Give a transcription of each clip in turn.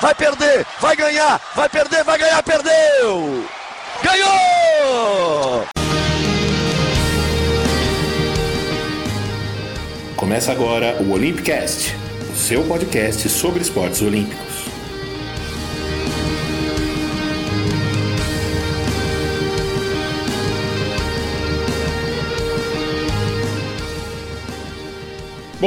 vai perder, vai ganhar, vai perder, vai ganhar, perdeu! Ganhou! Começa agora o Olympicast, o seu podcast sobre esportes olímpicos.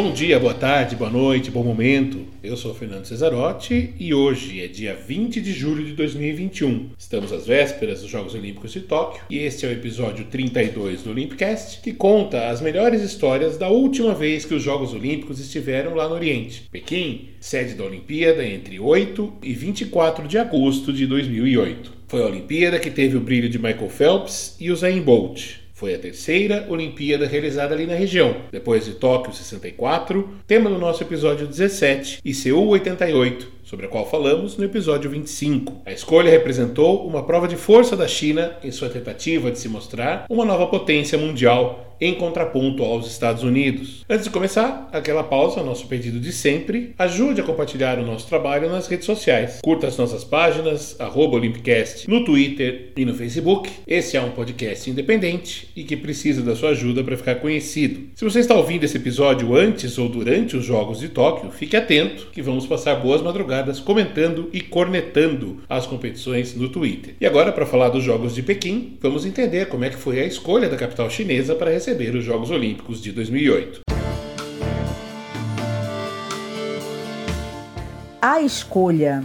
Bom dia, boa tarde, boa noite, bom momento. Eu sou Fernando Cesarotti e hoje é dia 20 de julho de 2021. Estamos às vésperas dos Jogos Olímpicos de Tóquio e este é o episódio 32 do Olympicast, que conta as melhores histórias da última vez que os Jogos Olímpicos estiveram lá no Oriente. Pequim, sede da Olimpíada entre 8 e 24 de agosto de 2008. Foi a Olimpíada que teve o brilho de Michael Phelps e o Usain Bolt. Foi a terceira Olimpíada realizada ali na região, depois de Tóquio 64, tema do nosso episódio 17, e Seul 88, sobre a qual falamos no episódio 25. A escolha representou uma prova de força da China em sua tentativa de se mostrar uma nova potência mundial em contraponto aos Estados Unidos. Antes de começar, aquela pausa, nosso pedido de sempre, ajude a compartilhar o nosso trabalho nas redes sociais. Curta as nossas páginas, Olympicast, no Twitter e no Facebook. Esse é um podcast independente e que precisa da sua ajuda para ficar conhecido. Se você está ouvindo esse episódio antes ou durante os Jogos de Tóquio, fique atento que vamos passar boas madrugadas comentando e cornetando as competições no Twitter. E agora, para falar dos Jogos de Pequim, vamos entender como é que foi a escolha da capital chinesa para receber os Jogos Olímpicos de 2008. A escolha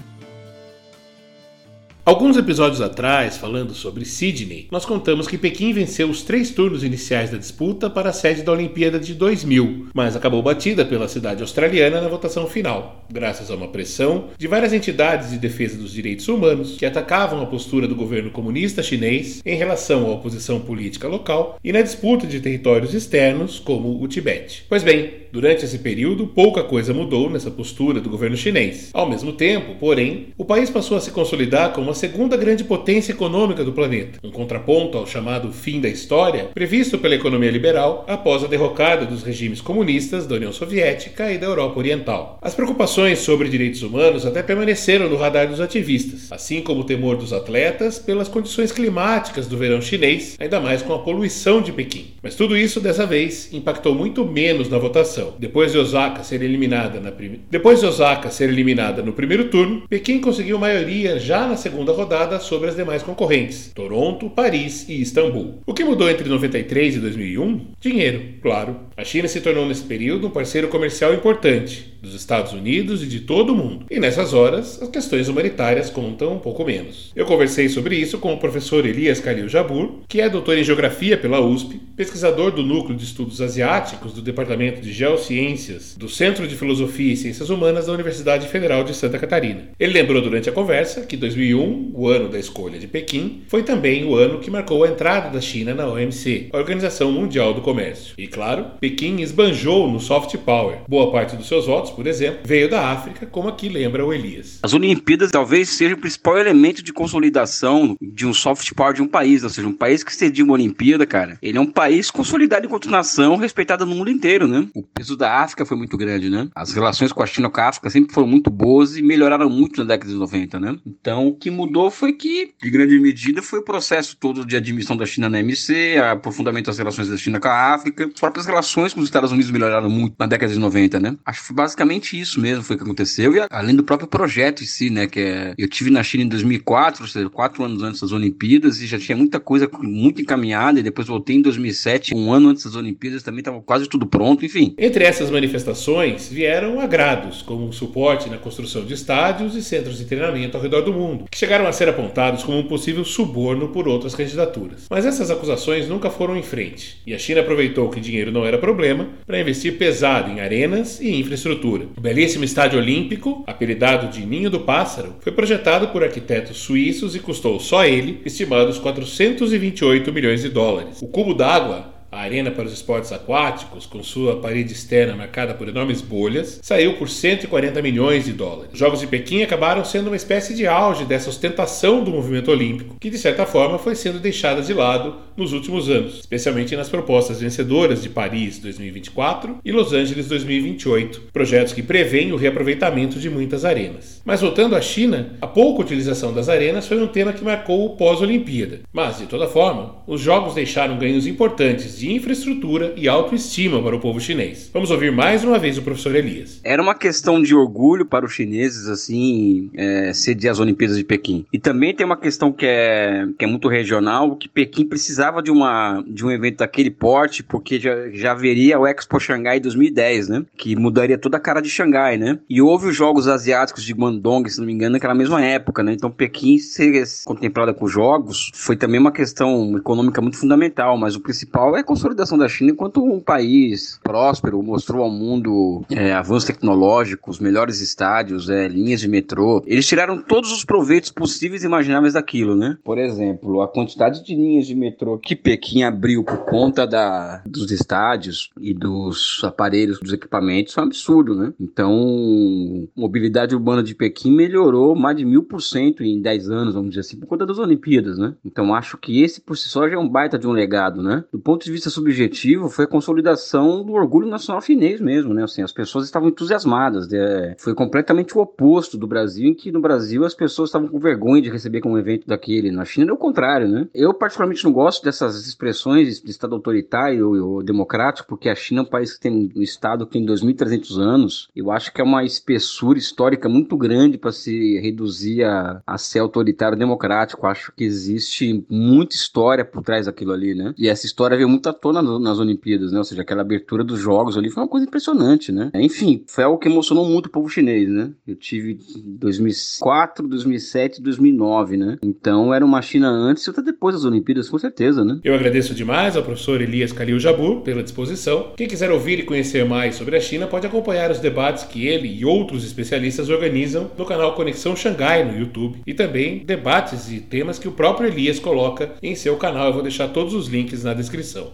Alguns episódios atrás, falando sobre Sydney, nós contamos que Pequim venceu os três turnos iniciais da disputa para a sede da Olimpíada de 2000, mas acabou batida pela cidade australiana na votação final, graças a uma pressão de várias entidades de defesa dos direitos humanos que atacavam a postura do governo comunista chinês em relação à oposição política local e na disputa de territórios externos, como o Tibete. Pois bem, durante esse período, pouca coisa mudou nessa postura do governo chinês. Ao mesmo tempo, porém, o país passou a se consolidar como a segunda grande potência econômica do planeta, um contraponto ao chamado fim da história, previsto pela economia liberal após a derrocada dos regimes comunistas da União Soviética e da Europa Oriental. As preocupações sobre direitos humanos até permaneceram no radar dos ativistas, assim como o temor dos atletas pelas condições climáticas do verão chinês, ainda mais com a poluição de Pequim. Mas tudo isso, dessa vez, impactou muito menos na votação. Depois de Osaka ser eliminada na prim... Depois de Osaka ser eliminada no primeiro turno, Pequim conseguiu maioria já na segunda rodada sobre as demais concorrentes, Toronto, Paris e Istambul. O que mudou entre 93 e 2001? Dinheiro, claro. A China se tornou nesse período um parceiro comercial importante, dos Estados Unidos e de todo o mundo. E nessas horas, as questões humanitárias contam um pouco menos. Eu conversei sobre isso com o professor Elias Khalil Jabur, que é doutor em Geografia pela USP, pesquisador do Núcleo de Estudos Asiáticos do Departamento de Geociências do Centro de Filosofia e Ciências Humanas da Universidade Federal de Santa Catarina. Ele lembrou durante a conversa que 2001, o ano da escolha de Pequim, foi também o ano que marcou a entrada da China na OMC, a Organização Mundial do Comércio. E claro, Pequim esbanjou no soft power. Boa parte dos seus votos por exemplo, veio da África, como aqui lembra o Elias. As Olimpíadas talvez seja o principal elemento de consolidação de um soft power de um país, ou seja, um país que cedia uma Olimpíada, cara. Ele é um país consolidado enquanto nação, respeitado no mundo inteiro, né? O peso da África foi muito grande, né? As relações com a China com a África sempre foram muito boas e melhoraram muito na década de 90, né? Então, o que mudou foi que, de grande medida, foi o processo todo de admissão da China na MC, aprofundamento das relações da China com a África, as próprias relações com os Estados Unidos melhoraram muito na década de 90, né? Acho que foi basicamente isso mesmo foi que aconteceu. E além do próprio projeto em si, né? Que é. Eu tive na China em 2004, ou seja, quatro anos antes das Olimpíadas, e já tinha muita coisa muito encaminhada. E depois voltei em 2007, um ano antes das Olimpíadas, também estava quase tudo pronto, enfim. Entre essas manifestações vieram agrados, como suporte na construção de estádios e centros de treinamento ao redor do mundo, que chegaram a ser apontados como um possível suborno por outras candidaturas. Mas essas acusações nunca foram em frente, e a China aproveitou que dinheiro não era problema para investir pesado em arenas e infraestrutura o belíssimo estádio olímpico, apelidado de Ninho do Pássaro, foi projetado por arquitetos suíços e custou só ele estimados 428 milhões de dólares. O cubo d'água A arena para os esportes aquáticos, com sua parede externa marcada por enormes bolhas, saiu por 140 milhões de dólares. Os Jogos de Pequim acabaram sendo uma espécie de auge dessa ostentação do movimento olímpico, que de certa forma foi sendo deixada de lado nos últimos anos, especialmente nas propostas vencedoras de Paris 2024 e Los Angeles 2028, projetos que prevêem o reaproveitamento de muitas arenas. Mas voltando à China, a pouca utilização das arenas foi um tema que marcou o pós-Olimpíada. Mas, de toda forma, os Jogos deixaram ganhos importantes de infraestrutura e autoestima para o povo chinês. Vamos ouvir mais uma vez o professor Elias. Era uma questão de orgulho para os chineses, assim, é, sediar as Olimpíadas de Pequim. E também tem uma questão que é, que é muito regional, que Pequim precisava de, uma, de um evento daquele porte, porque já, já haveria o Expo Xangai 2010, né? Que mudaria toda a cara de Xangai, né? E houve os Jogos Asiáticos de Guangdong, se não me engano, naquela mesma época, né? Então Pequim ser contemplada com jogos foi também uma questão econômica muito fundamental, mas o principal é consolidação da China enquanto um país próspero, mostrou ao mundo é, avanços tecnológicos, melhores estádios, é, linhas de metrô. Eles tiraram todos os proveitos possíveis e imagináveis daquilo, né? Por exemplo, a quantidade de linhas de metrô que Pequim abriu por conta da, dos estádios e dos aparelhos, dos equipamentos, é um absurdo, né? Então, mobilidade urbana de Pequim melhorou mais de mil por cento em 10 anos, vamos dizer assim, por conta das Olimpíadas, né? Então, acho que esse por si só já é um baita de um legado, né? Do ponto de vista subjetivo, foi a consolidação do orgulho nacional chinês mesmo, né? Assim, as pessoas estavam entusiasmadas. Né? Foi completamente o oposto do Brasil, em que no Brasil as pessoas estavam com vergonha de receber com um evento daquele. Na China é o contrário, né? Eu particularmente não gosto dessas expressões de Estado autoritário ou, democrático, porque a China é um país que tem um Estado que tem 2.300 anos. Eu acho que é uma espessura histórica muito grande para se reduzir a, a ser autoritário democrático. Acho que existe muita história por trás daquilo ali, né? E essa história veio muito tona nas Olimpíadas, né? Ou seja, aquela abertura dos jogos ali foi uma coisa impressionante, né? Enfim, foi algo que emocionou muito o povo chinês, né? Eu tive 2004, 2007, 2009, né? Então era uma China antes e outra depois das Olimpíadas, com certeza, né? Eu agradeço demais ao professor Elias Kalil Jabur pela disposição. Quem quiser ouvir e conhecer mais sobre a China pode acompanhar os debates que ele e outros especialistas organizam no canal Conexão Xangai no YouTube e também debates e temas que o próprio Elias coloca em seu canal. Eu vou deixar todos os links na descrição.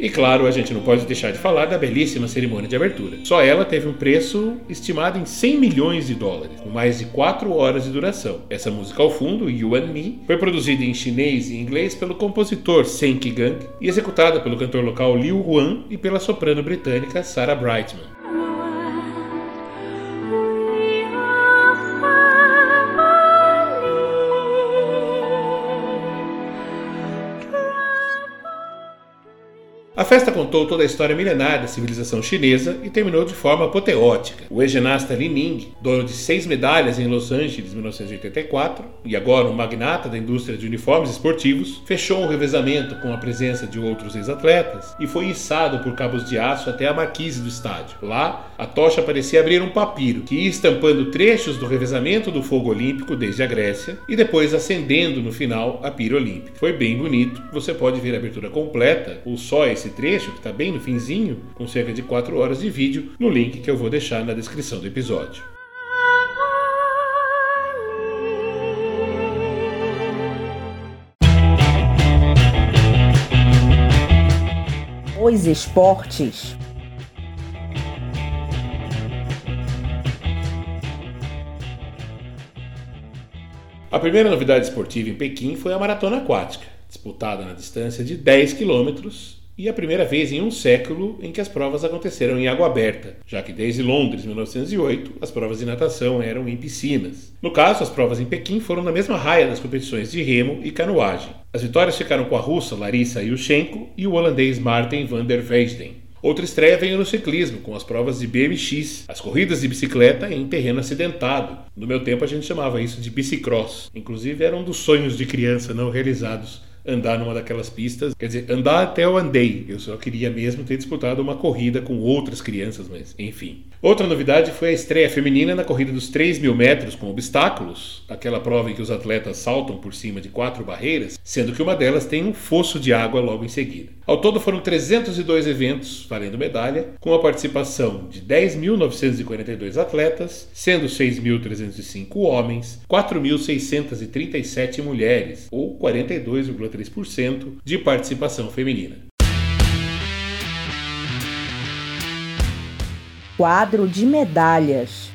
E claro, a gente não pode deixar de falar da belíssima cerimônia de abertura. Só ela teve um preço estimado em 100 milhões de dólares, com mais de 4 horas de duração. Essa música ao fundo, You and Me, foi produzida em chinês e inglês pelo compositor Sen Gang e executada pelo cantor local Liu Huan e pela soprano britânica Sarah Brightman. Festa contou toda a história milenar da civilização chinesa e terminou de forma apoteótica. O ex-ginasta Li Ning, dono de seis medalhas em Los Angeles em 1984 e agora um magnata da indústria de uniformes esportivos, fechou um revezamento com a presença de outros ex-atletas e foi içado por cabos de aço até a marquise do estádio. Lá, a tocha parecia abrir um papiro que ia estampando trechos do revezamento do fogo olímpico desde a Grécia e depois acendendo no final a pira olímpica. Foi bem bonito, você pode ver a abertura completa ou só esse trecho, que está bem no finzinho, com cerca de 4 horas de vídeo, no link que eu vou deixar na descrição do episódio. Os esportes. A primeira novidade esportiva em Pequim foi a maratona aquática, disputada na distância de 10 quilômetros e a primeira vez em um século em que as provas aconteceram em água aberta, já que desde Londres, 1908, as provas de natação eram em piscinas. No caso, as provas em Pequim foram na mesma raia das competições de remo e canoagem. As vitórias ficaram com a russa Larissa Yushchenko e o holandês Martin van der Weijden. Outra estreia veio no ciclismo, com as provas de BMX, as corridas de bicicleta em terreno acidentado. No meu tempo a gente chamava isso de bicicross. Inclusive era um dos sonhos de criança não realizados andar numa daquelas pistas. Quer dizer, andar até eu andei. Eu só queria mesmo ter disputado uma corrida com outras crianças, mas enfim. Outra novidade foi a estreia feminina na corrida dos 3 mil metros com obstáculos, aquela prova em que os atletas saltam por cima de quatro barreiras, sendo que uma delas tem um fosso de água logo em seguida. Ao todo foram 302 eventos valendo medalha, com a participação de 10.942 atletas, sendo 6.305 homens, 4.637 mulheres, ou 42,3% de participação feminina. quadro de medalhas.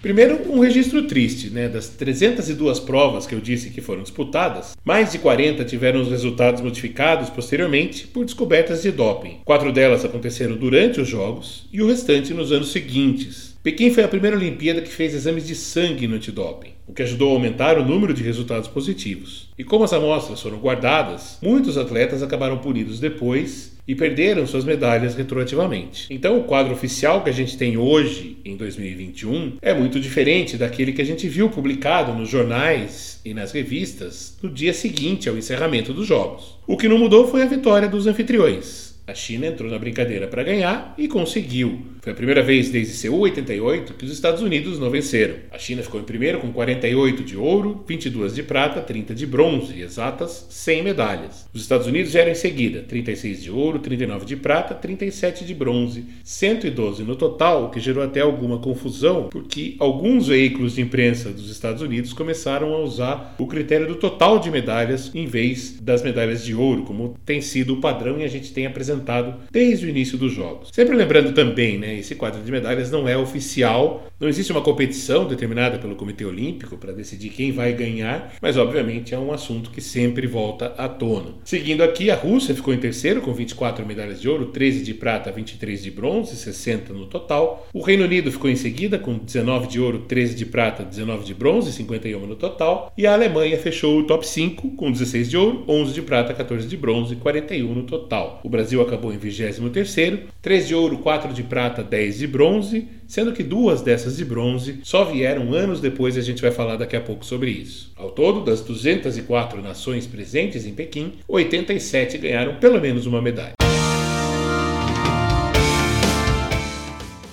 Primeiro, um registro triste, né? Das 302 provas que eu disse que foram disputadas, mais de 40 tiveram os resultados modificados posteriormente por descobertas de doping. Quatro delas aconteceram durante os Jogos e o restante nos anos seguintes. Pequim foi a primeira Olimpíada que fez exames de sangue no antidoping, o que ajudou a aumentar o número de resultados positivos. E como as amostras foram guardadas, muitos atletas acabaram punidos depois e perderam suas medalhas retroativamente. Então, o quadro oficial que a gente tem hoje, em 2021, é muito diferente daquele que a gente viu publicado nos jornais e nas revistas no dia seguinte ao encerramento dos Jogos. O que não mudou foi a vitória dos anfitriões. A China entrou na brincadeira para ganhar e conseguiu. Foi a primeira vez desde Seul 88 que os Estados Unidos não venceram. A China ficou em primeiro com 48 de ouro, 22 de prata, 30 de bronze, exatas 100 medalhas. Os Estados Unidos vieram em seguida, 36 de ouro, 39 de prata, 37 de bronze, 112 no total, o que gerou até alguma confusão, porque alguns veículos de imprensa dos Estados Unidos começaram a usar o critério do total de medalhas em vez das medalhas de ouro, como tem sido o padrão e a gente tem apresentado desde o início dos Jogos. Sempre lembrando também, né, esse quadro de medalhas não é oficial, não existe uma competição determinada pelo Comitê Olímpico para decidir quem vai ganhar, mas obviamente é um assunto que sempre volta à tona. Seguindo aqui, a Rússia ficou em terceiro com 24 medalhas de ouro, 13 de prata, 23 de bronze, 60 no total. O Reino Unido ficou em seguida com 19 de ouro, 13 de prata, 19 de bronze, 51 no total. E a Alemanha fechou o top 5 com 16 de ouro, 11 de prata, 14 de bronze, 41 no total. O Brasil acabou em 23º, 3 de ouro, 4 de prata, 10 de bronze, sendo que duas dessas de bronze só vieram anos depois e a gente vai falar daqui a pouco sobre isso. Ao todo, das 204 nações presentes em Pequim, 87 ganharam pelo menos uma medalha.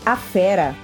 A fera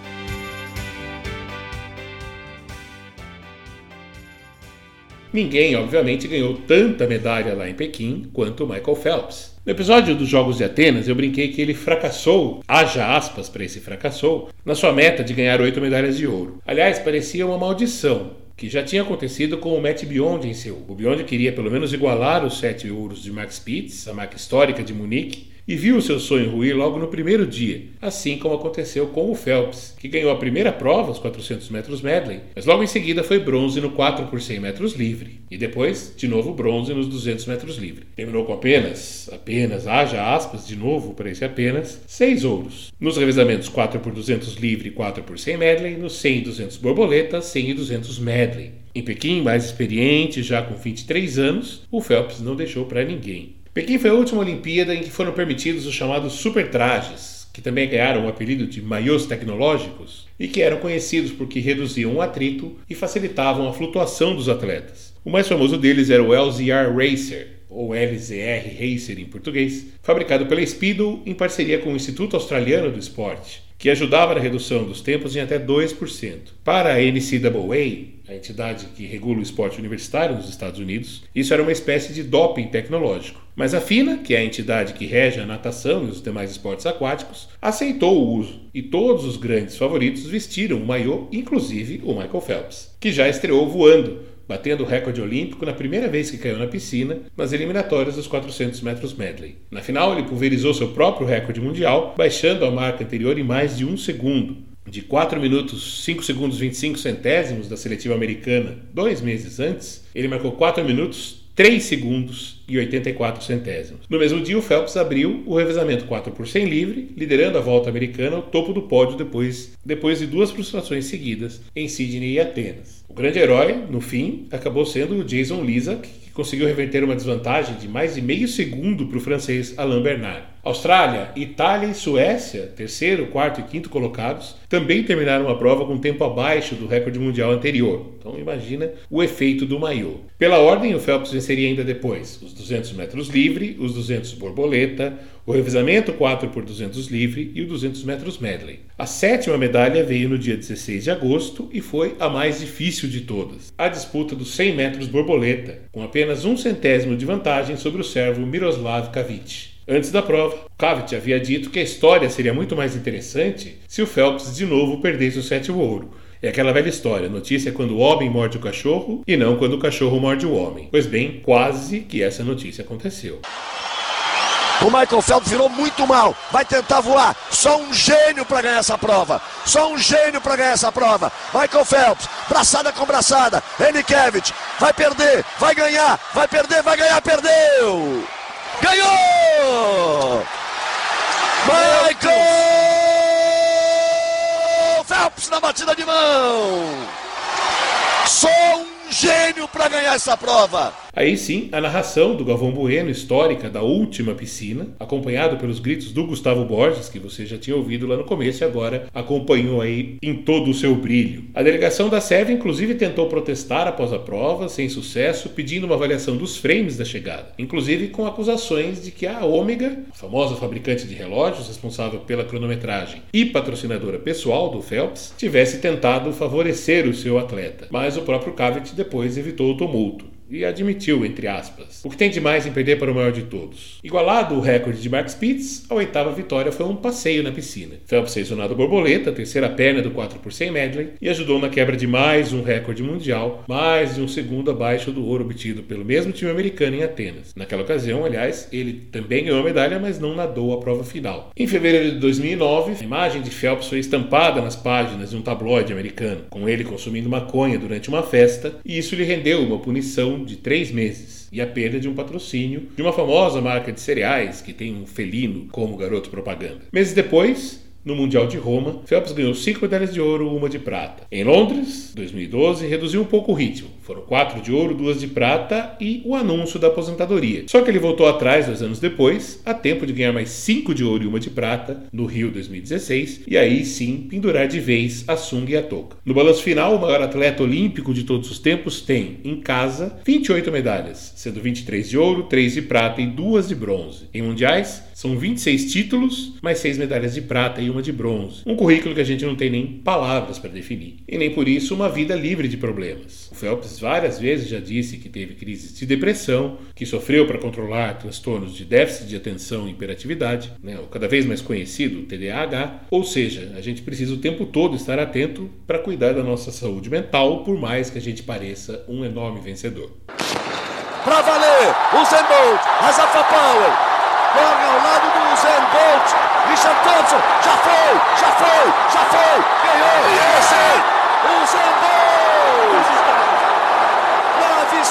Ninguém, obviamente, ganhou tanta medalha lá em Pequim quanto Michael Phelps. No episódio dos Jogos de Atenas, eu brinquei que ele fracassou, haja aspas para esse fracassou, na sua meta de ganhar oito medalhas de ouro. Aliás, parecia uma maldição, que já tinha acontecido com o Matt Beyond em Seul. O Beyond queria pelo menos igualar os sete ouros de Max Spitz, a marca histórica de Munique, e viu seu sonho ruir logo no primeiro dia, assim como aconteceu com o Phelps, que ganhou a primeira prova, os 400 metros medley, mas logo em seguida foi bronze no 4 por 100 metros livre, e depois, de novo, bronze nos 200 metros livre. Terminou com apenas, apenas, haja aspas de novo para esse apenas, seis ouros. Nos revezamentos 4 por 200 livre e 4 por 100 medley, nos 100 e 200 borboleta, 100 e 200 medley. Em Pequim, mais experiente, já com 23 anos, o Phelps não deixou para ninguém. Pequim foi a última Olimpíada em que foram permitidos os chamados super trajes, que também ganharam o apelido de maiôs tecnológicos e que eram conhecidos porque reduziam o atrito e facilitavam a flutuação dos atletas. O mais famoso deles era o LZR Racer, ou LZR Racer em português, fabricado pela Speedo em parceria com o Instituto Australiano do Esporte que ajudava na redução dos tempos em até 2%. Para a NCAA, a entidade que regula o esporte universitário nos Estados Unidos, isso era uma espécie de doping tecnológico. Mas a FINA, que é a entidade que rege a natação e os demais esportes aquáticos, aceitou o uso e todos os grandes favoritos vestiram o maiô, inclusive o Michael Phelps, que já estreou voando batendo o recorde olímpico na primeira vez que caiu na piscina, nas eliminatórias dos 400 metros medley. Na final, ele pulverizou seu próprio recorde mundial, baixando a marca anterior em mais de um segundo. De 4 minutos 5 segundos 25 centésimos da seletiva americana dois meses antes, ele marcou 4 minutos 3 segundos e 84 centésimos. No mesmo dia, o Phelps abriu o revezamento 4 por 100 livre, liderando a volta americana ao topo do pódio depois, depois de duas frustrações seguidas em Sydney e Atenas. O grande herói, no fim, acabou sendo o Jason Lizak, que conseguiu reverter uma desvantagem de mais de meio segundo para o francês Alain Bernard. Austrália, Itália e Suécia, terceiro, quarto e quinto colocados, também terminaram a prova com tempo abaixo do recorde mundial anterior. Então imagina o efeito do maiô. Pela ordem, o Phelps venceria ainda depois os 200 metros livre, os 200 borboleta, o revezamento 4 por 200 livre e o 200 metros medley. A sétima medalha veio no dia 16 de agosto e foi a mais difícil de todas, a disputa dos 100 metros borboleta, com apenas um centésimo de vantagem sobre o servo Miroslav Kavic. Antes da prova, Kavic havia dito que a história seria muito mais interessante se o Phelps de novo perdesse o sétimo ouro. É aquela velha história, notícia é quando o homem morde o cachorro e não quando o cachorro morde o homem. Pois bem, quase que essa notícia aconteceu. O Michael Phelps virou muito mal. Vai tentar voar. Só um gênio para ganhar essa prova. Só um gênio para ganhar essa prova. Michael Phelps, braçada com braçada. Enikevich vai perder, vai ganhar, vai perder, vai ganhar, perdeu. Ganhou! Michael Phelps na batida de mão. Só um gênio para ganhar essa prova. Aí sim, a narração do Galvão Bueno, histórica da última piscina, acompanhado pelos gritos do Gustavo Borges, que você já tinha ouvido lá no começo e agora acompanhou aí em todo o seu brilho. A delegação da SEV inclusive tentou protestar após a prova, sem sucesso, pedindo uma avaliação dos frames da chegada, inclusive com acusações de que a Ômega, a famosa fabricante de relógios responsável pela cronometragem e patrocinadora pessoal do Phelps, tivesse tentado favorecer o seu atleta. Mas o próprio Cavett depois evitou o tumulto e admitiu, entre aspas, o que tem de mais em perder para o maior de todos. Igualado o recorde de Mark Spitz, a oitava vitória foi um passeio na piscina. Phelps fez o nado borboleta, terceira perna do 4 por 100 medley, e ajudou na quebra de mais um recorde mundial, mais de um segundo abaixo do ouro obtido pelo mesmo time americano em Atenas. Naquela ocasião, aliás, ele também ganhou a medalha, mas não nadou a prova final. Em fevereiro de 2009, a imagem de Phelps foi estampada nas páginas de um tabloide americano, com ele consumindo maconha durante uma festa, e isso lhe rendeu uma punição de três meses e a perda de um patrocínio de uma famosa marca de cereais que tem um felino como garoto propaganda. Meses depois, no Mundial de Roma, Phelps ganhou 5 medalhas de ouro, uma de prata. Em Londres, 2012, reduziu um pouco o ritmo. Foram 4 de ouro, 2 de prata e o anúncio da aposentadoria. Só que ele voltou atrás dois anos depois, a tempo de ganhar mais 5 de ouro e uma de prata no Rio 2016, e aí sim pendurar de vez a sunga e a touca. No balanço final, o maior atleta olímpico de todos os tempos tem, em casa, 28 medalhas, sendo 23 de ouro, 3 de prata e 2 de bronze. Em mundiais, são 26 títulos, mais 6 medalhas de prata e uma de bronze. Um currículo que a gente não tem nem palavras para definir. E nem por isso uma vida livre de problemas. O Phelps várias vezes já disse que teve crises de depressão, que sofreu para controlar transtornos de déficit de atenção e hiperatividade, né, o cada vez mais conhecido TDAH. Ou seja, a gente precisa o tempo todo estar atento para cuidar da nossa saúde mental, por mais que a gente pareça um enorme vencedor. Para valer, o Bolt, a Zafa Power, corre ao lado do Usain Bolt. Richard Thompson, já foi, já foi, já foi, ganhou, Usain Bolt!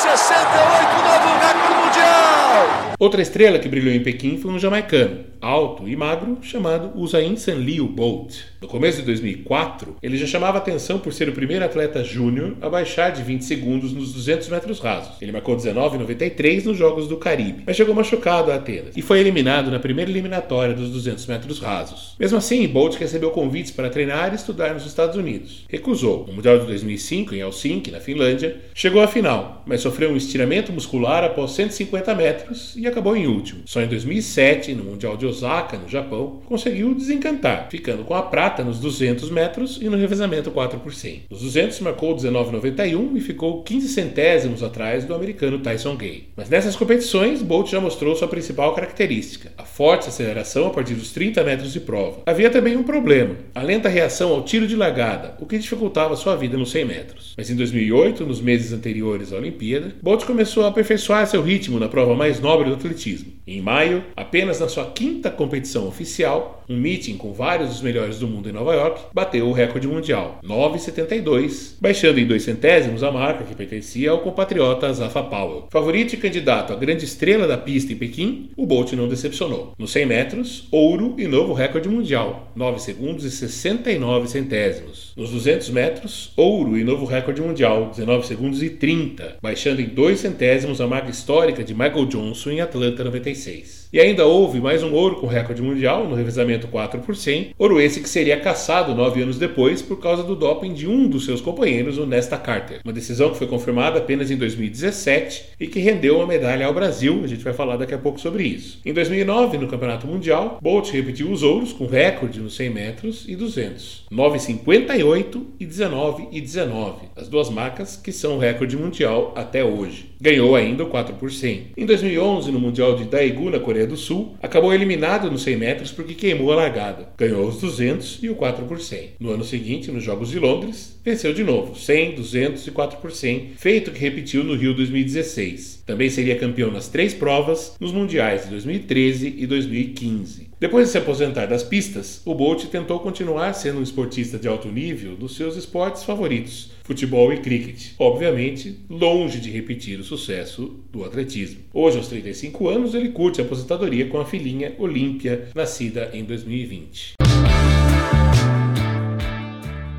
9,68, novo recorde mundial! Outra estrela que brilhou em Pequim foi um jamaicano, alto e magro, chamado Usain Sanliu Bolt. No começo de 2004, ele já chamava atenção por ser o primeiro atleta júnior a baixar de 20 segundos nos 200 metros rasos. Ele marcou 19,93 nos Jogos do Caribe, mas chegou machucado a Atenas e foi eliminado na primeira eliminatória dos 200 metros rasos. Mesmo assim, Bolt recebeu convites para treinar e estudar nos Estados Unidos. Recusou. No Mundial de 2005, em Helsinki, na Finlândia, chegou à final, mas sofreu um estiramento muscular após 150 metros e acabou em último. Só em 2007, no Mundial de Osaka, no Japão, conseguiu desencantar, ficando com a prata nos 200 metros e no revezamento 4 por 100. Nos 200 marcou 19,91 e ficou 15 centésimos atrás do americano Tyson Gay. Mas nessas competições, Bolt já mostrou sua principal característica, a forte aceleração a partir dos 30 metros de prova. Havia também um problema, a lenta reação ao tiro de largada, o que dificultava sua vida nos 100 metros. Mas em 2008, nos meses anteriores à Olimpíada, Bolt começou a aperfeiçoar seu ritmo na prova mais nobre do atletismo. Em maio, apenas na sua quinta competição oficial, um meeting com vários dos melhores do mundo em Nova York, bateu o recorde mundial, 9,72, baixando em dois centésimos a marca que pertencia ao compatriota Zafa Powell. Favorito e candidato à grande estrela da pista em Pequim, o Bolt não decepcionou. Nos 100 metros, ouro e novo recorde mundial, 9 segundos e 69 centésimos. Nos 200 metros, ouro e novo recorde mundial, 19 segundos e 30, baixando em dois centésimos a marca histórica de Michael Johnson em Atlanta 96. E ainda houve mais um ouro com recorde mundial no revezamento 4 por 100, ouro esse que seria caçado nove anos depois por causa do doping de um dos seus companheiros, o Nesta Carter. Uma decisão que foi confirmada apenas em 2017 e que rendeu uma medalha ao Brasil, a gente vai falar daqui a pouco sobre isso. Em 2009, no Campeonato Mundial, Bolt repetiu os ouros com recorde nos 100 metros e 200. 9,58 e 19 e 19, as duas marcas que são recorde mundial até hoje. Ganhou ainda o 4 por 100. Em 2011, no Mundial de Daegu, na Coreia do Sul, acabou eliminado nos 100 metros porque queimou a largada. Ganhou os 200 e o 4 por 100. No ano seguinte, nos Jogos de Londres, venceu de novo, 100, 200 e 4 por 100, feito que repetiu no Rio 2016. Também seria campeão nas três provas nos Mundiais de 2013 e 2015. Depois de se aposentar das pistas, o Bolt tentou continuar sendo um esportista de alto nível dos seus esportes favoritos, futebol e cricket. Obviamente, longe de repetir o sucesso do atletismo. Hoje, aos 35 anos, ele curte a aposentadoria com a filhinha Olímpia, nascida em 2020.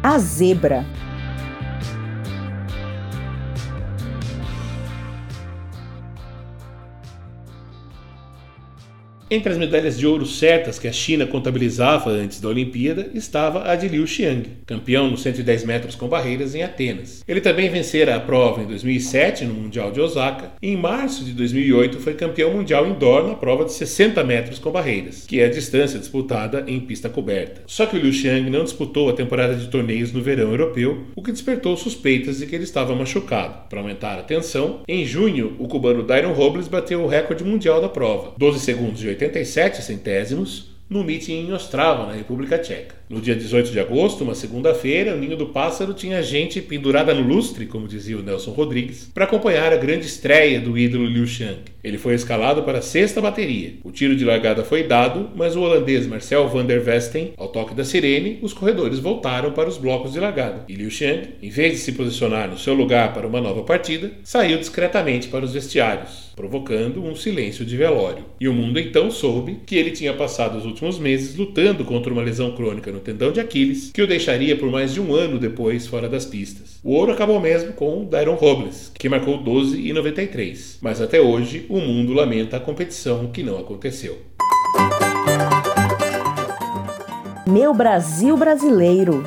A zebra. Entre as medalhas de ouro certas que a China contabilizava antes da Olimpíada estava a de Liu Xiang, campeão nos 110 metros com barreiras em Atenas. Ele também vencera a prova em 2007 no Mundial de Osaka e em março de 2008 foi campeão mundial indoor na prova de 60 metros com barreiras, que é a distância disputada em pista coberta. Só que o Liu Xiang não disputou a temporada de torneios no verão europeu, o que despertou suspeitas de que ele estava machucado. Para aumentar a tensão, em junho o cubano Dairon Robles bateu o recorde mundial da prova, 12 segundos de 87 centésimos, no meeting em Ostrava, na República Tcheca. No dia 18 de agosto, uma segunda-feira, o Ninho do Pássaro tinha gente pendurada no lustre, como dizia o Nelson Rodrigues, para acompanhar a grande estreia do ídolo Liu Xiang. Ele foi escalado para a sexta bateria. O tiro de largada foi dado, mas o holandês Marcel van der Vesten, ao toque da sirene, os corredores voltaram para os blocos de largada. E Liu Xiang, em vez de se posicionar no seu lugar para uma nova partida, saiu discretamente para os vestiários, provocando um silêncio de velório. E o mundo então soube que ele tinha passado os últimos meses lutando contra uma lesão crônica no tendão de Aquiles, que o deixaria por mais de um ano depois fora das pistas. O ouro acabou mesmo com Dairon Robles, que marcou 12,93. Mas até hoje o mundo lamenta a competição que não aconteceu. Meu Brasil brasileiro.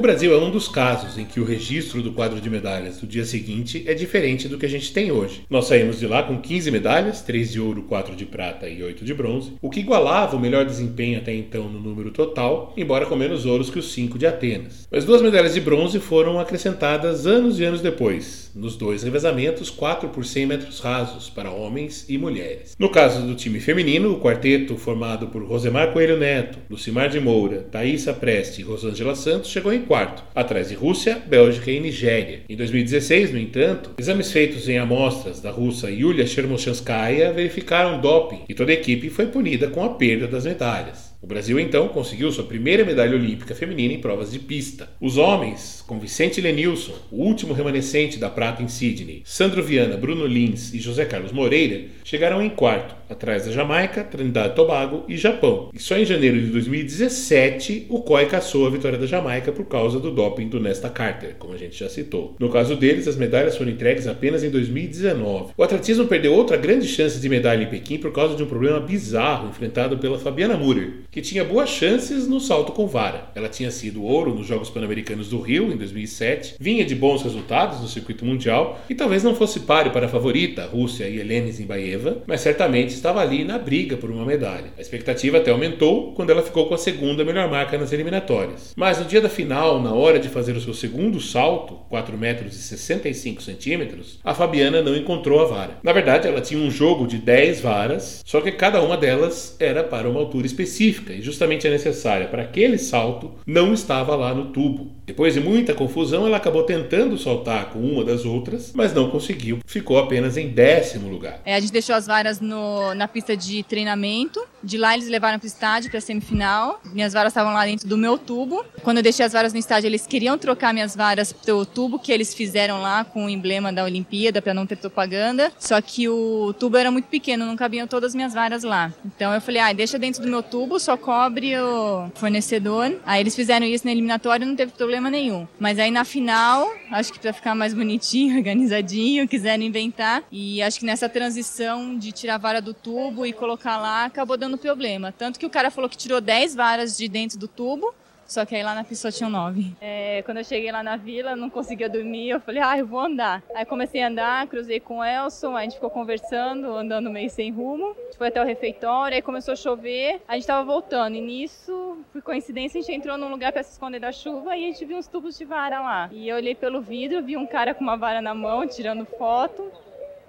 O Brasil é um dos casos em que o registro do quadro de medalhas do dia seguinte é diferente do que a gente tem hoje. Nós saímos de lá com 15 medalhas, 3 de ouro, 4 de prata e 8 de bronze, o que igualava o melhor desempenho até então no número total, embora com menos ouros que os 5 de Atenas. Mas duas medalhas de bronze foram acrescentadas anos e anos depois, nos dois revezamentos 4 por 100 metros rasos para homens e mulheres. No caso do time feminino, o quarteto formado por Rosemar Coelho Neto, Lucimar de Moura, Thaisa Preste e Rosângela Santos chegou em quarto, atrás de Rússia, Bélgica e Nigéria. Em 2016, no entanto, exames feitos em amostras da russa Yulia Chermoshanskaya verificaram doping e toda a equipe foi punida com a perda das medalhas. O Brasil então conseguiu sua primeira medalha olímpica feminina em provas de pista. Os homens, com Vicente Lenilson, o último remanescente da prata em Sydney, Sandro Viana, Bruno Lins e José Carlos Moreira, chegaram em quarto, atrás da Jamaica, Trinidad e Tobago e Japão. E só em janeiro de 2017 o COI caçou a vitória da Jamaica por causa do doping do Nesta Carter, como a gente já citou. No caso deles, as medalhas foram entregues apenas em 2019. O atletismo perdeu outra grande chance de medalha em Pequim por causa de um problema bizarro enfrentado pela Fabiana Murer que tinha boas chances no salto com vara. Ela tinha sido ouro nos Jogos Pan-Americanos do Rio em 2007, vinha de bons resultados no circuito mundial e talvez não fosse páreo para a favorita, a Rússia e Helene Zimbaeva, mas certamente estava ali na briga por uma medalha. A expectativa até aumentou quando ela ficou com a segunda melhor marca nas eliminatórias. Mas no dia da final, na hora de fazer o seu segundo salto, 4 metros e 65 centímetros, a Fabiana não encontrou a vara. Na verdade, ela tinha um jogo de 10 varas, só que cada uma delas era para uma altura específica e justamente a necessária para aquele salto não estava lá no tubo. Depois de muita confusão, ela acabou tentando saltar com uma das outras, mas não conseguiu. Ficou apenas em décimo lugar. É, a gente deixou as varas no, na pista de treinamento De lá eles levaram para o estádio, para a semifinal. Minhas varas estavam lá dentro do meu tubo. Quando eu deixei as varas no estádio, eles queriam trocar minhas varas pro tubo que eles fizeram lá com o emblema da Olimpíada para não ter propaganda. Só que o tubo era muito pequeno, não cabiam todas as minhas varas lá. Então eu falei, ah, deixa dentro do meu tubo, só cobre o fornecedor. Aí eles fizeram isso na eliminatória, não teve problema nenhum. Mas aí na final, acho que para ficar mais bonitinho, organizadinho, quiseram inventar. E acho que nessa transição de tirar a vara do tubo e colocar lá, acabou dando problema. Tanto que o cara falou que tirou 10 varas de dentro do tubo, só que aí lá na pessoa tinham nove. É, quando eu cheguei lá na vila, não conseguia dormir, eu falei, ah, eu vou andar. Aí comecei a andar, cruzei com o Elson, a gente ficou conversando, andando meio sem rumo. A gente foi até o refeitório, aí começou a chover, a gente tava voltando. E nisso, por coincidência, a gente entrou num lugar para se esconder da chuva e a gente viu uns tubos de vara lá. E eu olhei pelo vidro, vi um cara com uma vara na mão, tirando foto.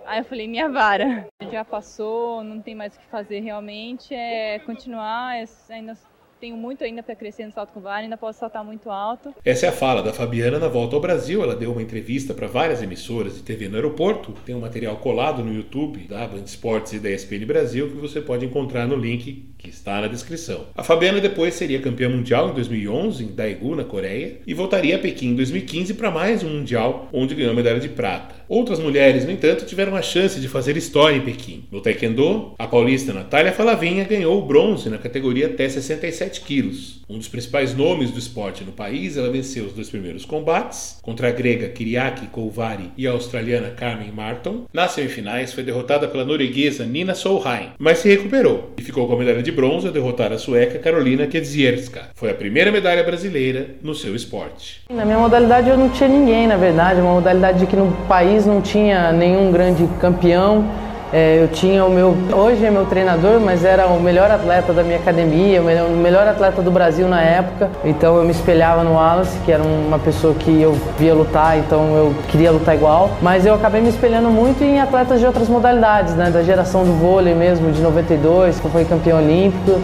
Aí eu falei, minha vara. Já passou, não tem mais o que fazer realmente, é continuar, é ainda tenho muito ainda para crescer no salto com vara, ainda posso saltar muito alto. Essa é a fala da Fabiana na volta ao Brasil. Ela deu uma entrevista para várias emissoras de TV no aeroporto. Tem um material colado no YouTube da Band Esportes e da ESPN Brasil que você pode encontrar no link que está na descrição. A Fabiana depois seria campeã mundial em 2011 em Daegu, na Coreia, e voltaria a Pequim em 2015 para mais um mundial, onde ganhou medalha de prata. Outras mulheres, no entanto, tiveram a chance de fazer história em Pequim. No Taekwondo, a paulista Natália Falavinha ganhou o bronze na categoria até 67 quilos. Um dos principais nomes do esporte no país, ela venceu os dois primeiros combates contra a grega Kyriaki Kouvari e a australiana Carmen Martin. Nas semifinais, foi derrotada pela norueguesa Nina Solheim, mas se recuperou e ficou com a medalha de bronze ao derrotar a sueca Carolina Kedzierska. Foi a primeira medalha brasileira no seu esporte. Na minha modalidade eu não tinha ninguém, na verdade, uma modalidade que no país não tinha nenhum grande campeão. É, eu tinha o meu, hoje é meu treinador, mas era o melhor atleta da minha academia, o melhor, o melhor atleta do Brasil na época. Então eu me espelhava no Wallace, que era uma pessoa que eu via lutar, então eu queria lutar igual. Mas eu acabei me espelhando muito em atletas de outras modalidades, né, da geração do vôlei mesmo, de 92, que foi campeão olímpico.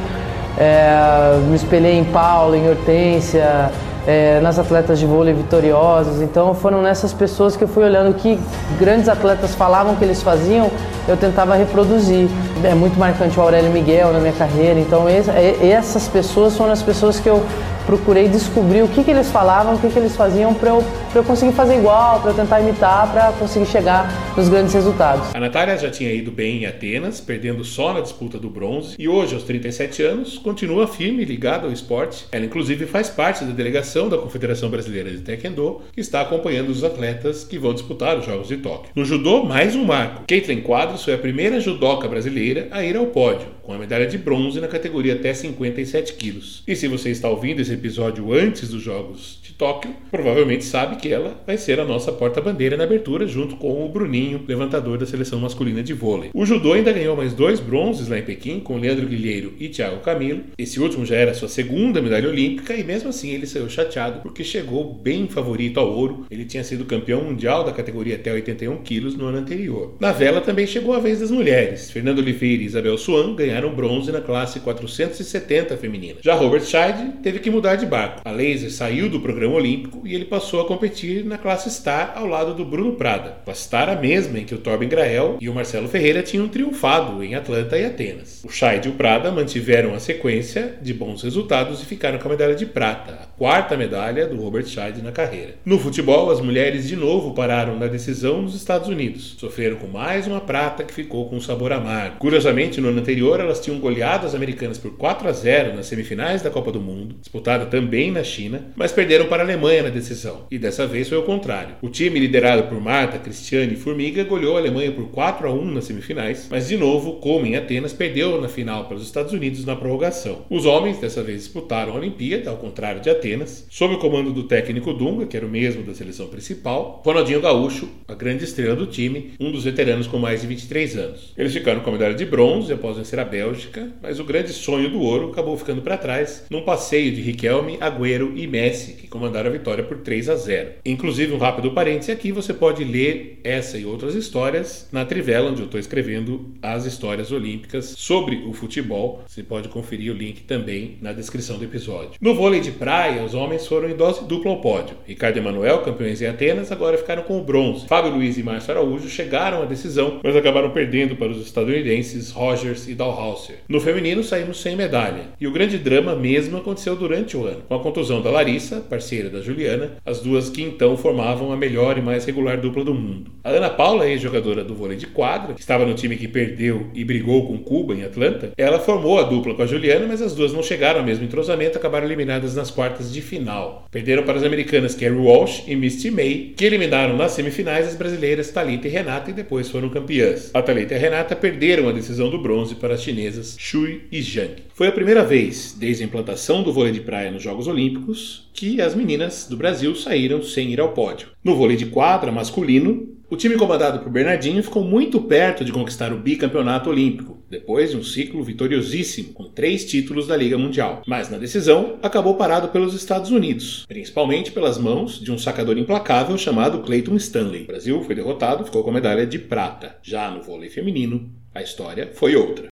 É, me espelhei em Paulo, em Hortência, é, nas atletas de vôlei vitoriosas. Então foram nessas pessoas que eu fui olhando que grandes atletas falavam que eles faziam, eu tentava reproduzir. É muito marcante o Aurélio Miguel na minha carreira. Então é, essas pessoas foram as pessoas que eu procurei descobrir o que, que eles falavam, o que, que eles faziam para eu, eu conseguir fazer igual, para eu tentar imitar, para conseguir chegar nos grandes resultados. A Natália já tinha ido bem em Atenas, perdendo só na disputa do bronze, e hoje, aos 37 anos, continua firme ligada ao esporte. Ela, inclusive, faz parte da delegação da Confederação Brasileira de Taekwondo, que está acompanhando os atletas que vão disputar os Jogos de Tóquio. No judô, mais um marco. Caitlin Quadros foi a primeira judoca brasileira a ir ao pódio, com a medalha de bronze na categoria até 57 quilos. E se você está ouvindo esse episódio antes dos Jogos de Tóquio, provavelmente sabe que ela vai ser a nossa porta-bandeira na abertura, junto com o Bruninho, levantador da seleção masculina de vôlei. O judô ainda ganhou mais dois bronzes lá em Pequim, com Leandro Guilheiro e Thiago Camilo. Esse último já era sua segunda medalha olímpica e mesmo assim ele saiu chateado porque chegou bem favorito ao ouro. Ele tinha sido campeão mundial da categoria até 81 quilos no ano anterior. Na vela também chegou a vez das mulheres. Fernando Oliveira e Isabel Swan ganharam bronze na classe 470 feminina. Já Robert Scheid teve que mudar mudar de barco. A Laser saiu do programa olímpico e ele passou a competir na classe Star ao lado do Bruno Prada. A Star a mesma em que o Torben Grael e o Marcelo Ferreira tinham triunfado em Atlanta e Atenas. O Scheid e o Prada mantiveram a sequência de bons resultados e ficaram com a medalha de prata, a quarta medalha do Robert Scheid na carreira. No futebol, as mulheres de novo pararam na decisão nos Estados Unidos. Sofreram com mais uma prata que ficou com um sabor amargo. Curiosamente, no ano anterior, elas tinham goleado as americanas por 4 a 0 nas semifinais da Copa do Mundo, disputadas também na China, mas perderam para a Alemanha na decisão. E dessa vez foi o contrário. O time liderado por Marta, Cristiane e Formiga goleou a Alemanha por 4 a 1 nas semifinais, mas de novo, como em Atenas, perdeu na final para os Estados Unidos na prorrogação. Os homens dessa vez disputaram a Olimpíada, ao contrário de Atenas, sob o comando do técnico Dunga, que era o mesmo da seleção principal, Ronaldinho Gaúcho, a grande estrela do time, um dos veteranos com mais de 23 anos. Eles ficaram com a medalha de bronze após vencer a Bélgica, mas o grande sonho do ouro acabou ficando para trás num passeio de Riquelme Riquelme, Agüero e Messi, que comandaram a vitória por 3 a 0. 0. Inclusive, um rápido parêntese aqui, você pode ler essa e outras histórias na Trivela, onde eu estou escrevendo as histórias olímpicas sobre o futebol. Você pode conferir o link também na descrição do episódio. No vôlei de praia, os homens foram em dose dupla ao pódio. Ricardo Emanuel, campeões em Atenas, agora ficaram com o bronze. Fábio Luiz e Márcio Araújo chegaram à decisão, mas acabaram perdendo para os estadunidenses Rogers e Dalhauser. No feminino, saímos sem medalha. E o grande drama mesmo aconteceu durante o ano. Com a contusão da Larissa, parceira da Juliana, as duas que então formavam a melhor e mais regular dupla do mundo. A Ana Paula, ex-jogadora do vôlei de quadra, que estava no time que perdeu e brigou com Cuba em Atlanta, ela formou a dupla com a Juliana, mas as duas não chegaram ao mesmo entrosamento, acabaram eliminadas nas quartas de final. Perderam para as americanas Kerry Walsh e Misty May, que eliminaram nas semifinais as brasileiras Talita e Renata e depois foram campeãs. A Talita e a Renata perderam a decisão do bronze para as chinesas Shui e Zhang. Foi a primeira vez, desde a implantação do vôlei de praia nos Jogos Olímpicos, que as meninas do Brasil saíram sem ir ao pódio. No vôlei de quadra masculino, o time comandado por Bernardinho ficou muito perto de conquistar o bicampeonato olímpico, depois de um ciclo vitoriosíssimo, com três títulos da Liga Mundial. Mas na decisão, acabou parado pelos Estados Unidos, principalmente pelas mãos de um sacador implacável chamado Clayton Stanley. O Brasil foi derrotado, ficou com a medalha de prata. Já no vôlei feminino, a história foi outra.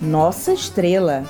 Nossa estrela.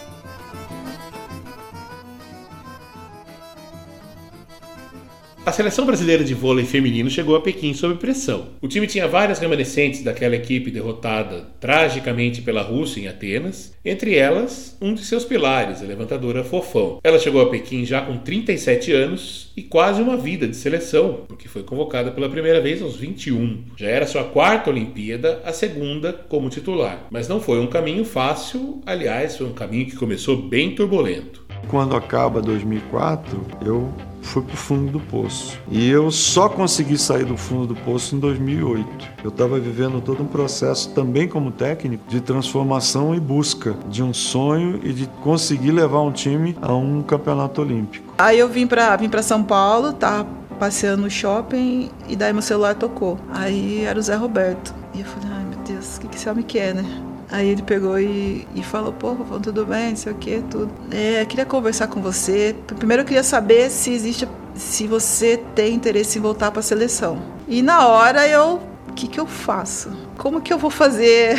A seleção brasileira de vôlei feminino chegou a Pequim sob pressão. O time tinha várias remanescentes daquela equipe derrotada tragicamente pela Rússia em Atenas, entre elas um de seus pilares, a levantadora Fofão. Ela chegou a Pequim já com 37 anos e quase uma vida de seleção, porque foi convocada pela primeira vez aos 21. Já era sua quarta Olimpíada, a segunda como titular. Mas não foi um caminho fácil, aliás, foi um caminho que começou bem turbulento. Quando acaba 2004, eu fui para o fundo do poço. E eu só consegui sair do fundo do poço em 2008. Eu estava vivendo todo um processo, também como técnico, de transformação e busca de um sonho e de conseguir levar um time a um campeonato olímpico. Aí eu vim para vim São Paulo, tá passeando no shopping e daí meu celular tocou. Aí era o Zé Roberto. E eu falei, ai meu Deus, o que, que esse homem quer, né? Aí ele pegou e, e falou, pô, tudo bem, sei o que, tudo. É, queria conversar com você. Primeiro eu queria saber se existe, se você tem interesse em voltar para a seleção. E na hora eu, o que, que eu faço? Como que eu vou fazer?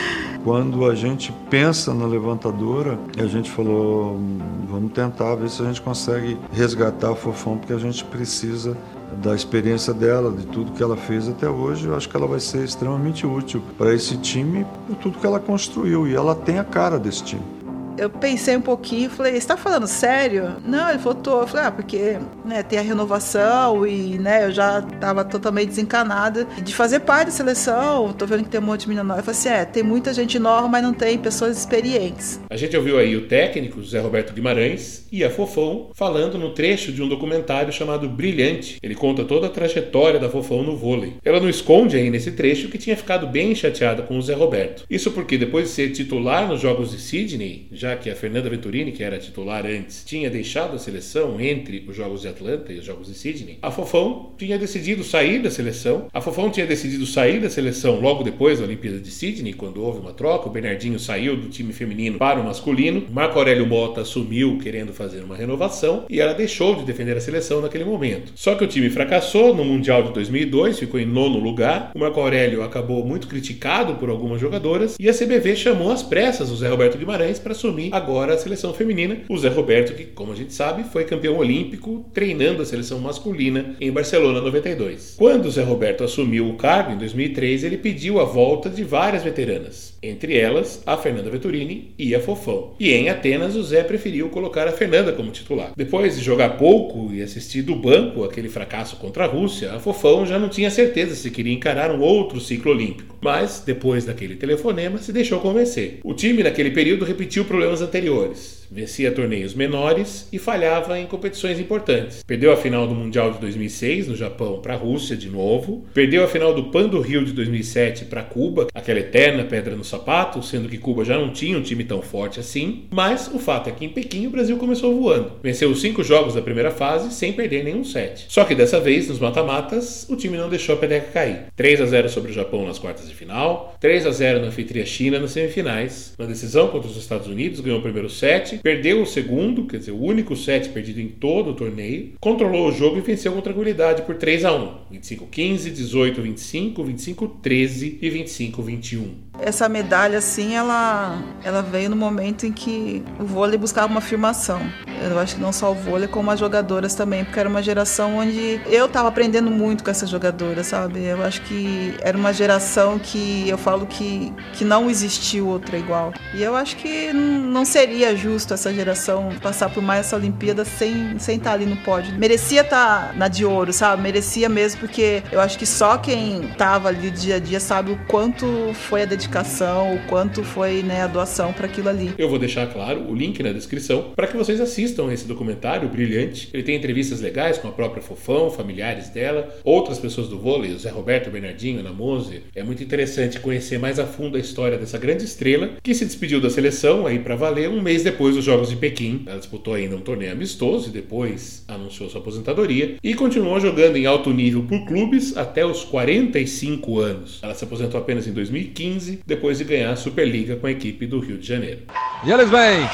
Quando a gente pensa na levantadora, a gente falou, vamos tentar ver se a gente consegue resgatar o Fofão, porque a gente precisa da experiência dela, de tudo que ela fez até hoje, eu acho que ela vai ser extremamente útil para esse time por tudo que ela construiu. E ela tem a cara desse time eu pensei um pouquinho e falei, está falando sério? Não, ele falou, tô. Eu falei, ah, porque né, tem a renovação e né, eu já estava totalmente desencanada de fazer parte da seleção. Tô vendo que tem um monte de menina nova. Eu falei assim, é, tem muita gente nova, mas não tem pessoas experientes. A gente ouviu aí o técnico, José Roberto Guimarães, e a Fofão falando no trecho de um documentário chamado Brilhante. Ele conta toda a trajetória da Fofão no vôlei. Ela não esconde aí nesse trecho que tinha ficado bem chateada com o Zé Roberto. Isso porque depois de ser titular nos Jogos de Sydney, já que a Fernanda Venturini, que era titular antes, tinha deixado a seleção entre os Jogos de Atlanta e os Jogos de Sydney, a Fofão tinha decidido sair da seleção. A Fofão tinha decidido sair da seleção logo depois da Olimpíada de Sydney, quando houve uma troca. O Bernardinho saiu do time feminino para o masculino. Marco Aurélio Mota assumiu querendo fazer uma renovação e ela deixou de defender a seleção naquele momento. Só que o time fracassou no Mundial de 2002, ficou em nono lugar. O Marco Aurélio acabou muito criticado por algumas jogadoras e a CBV chamou às pressas o Zé Roberto Guimarães para assumir assumir agora a seleção feminina. O Zé Roberto, que, como a gente sabe, foi campeão olímpico treinando a seleção masculina em Barcelona 92. Quando o Zé Roberto assumiu o cargo em 2003, ele pediu a volta de várias veteranas, entre elas a Fernanda Vetturini e a Fofão. E em Atenas, o Zé preferiu colocar a Fernanda como titular. Depois de jogar pouco e assistir do banco aquele fracasso contra a Rússia, a Fofão já não tinha certeza se queria encarar um outro ciclo olímpico. Mas, depois daquele telefonema, se deixou convencer. O time, naquele período, repetiu problemas anteriores. Vencia torneios menores e falhava em competições importantes. Perdeu a final do Mundial de 2006 no Japão para a Rússia de novo. Perdeu a final do Pan do Rio de 2007 para Cuba, aquela eterna pedra no sapato, sendo que Cuba já não tinha um time tão forte assim. Mas o fato é que em Pequim o Brasil começou voando. Venceu os cinco jogos da primeira fase sem perder nenhum set. Só que dessa vez, nos mata-matas, o time não deixou a peteca cair. 3 a 0 sobre o Japão nas quartas de final, 3 a 0 na anfitriã China nas semifinais. Na decisão contra os Estados Unidos, ganhou o primeiro set, perdeu o segundo, quer dizer, o único set perdido em todo o torneio, controlou o jogo e venceu com tranquilidade por 3 a 1 25-15, 18-25, 25-13 e 25-21. Essa medalha, assim, ela, ela veio no momento em que o vôlei buscava uma afirmação. Eu acho que não só o vôlei, como as jogadoras também, porque era uma geração onde eu estava aprendendo muito com essas jogadoras, sabe? Eu acho que era uma geração que eu falo que, que não existiu outra igual. E eu acho que não seria justo essa geração passar por mais essa Olimpíada sem, sem estar tá ali no pódio. Merecia estar tá na de ouro, sabe? Merecia mesmo, porque eu acho que só quem estava ali dia a dia sabe o quanto foi a dedicação, o quanto foi né, a doação para aquilo ali. Eu vou deixar, claro, o link na descrição para que vocês assistam esse documentário brilhante. Ele tem entrevistas legais com a própria Fofão, familiares dela, outras pessoas do vôlei, o Zé Roberto, Bernardinho, Ana Mose. É muito interessante conhecer mais a fundo a história dessa grande estrela que se despediu da seleção aí para valer um mês depois dos Jogos de Pequim. Ela disputou ainda um torneio amistoso e depois anunciou sua aposentadoria e continuou jogando em alto nível por clubes até os 45 anos. Ela se aposentou apenas em 2015, depois de ganhar a Superliga com a equipe do Rio de Janeiro. E eles vêm!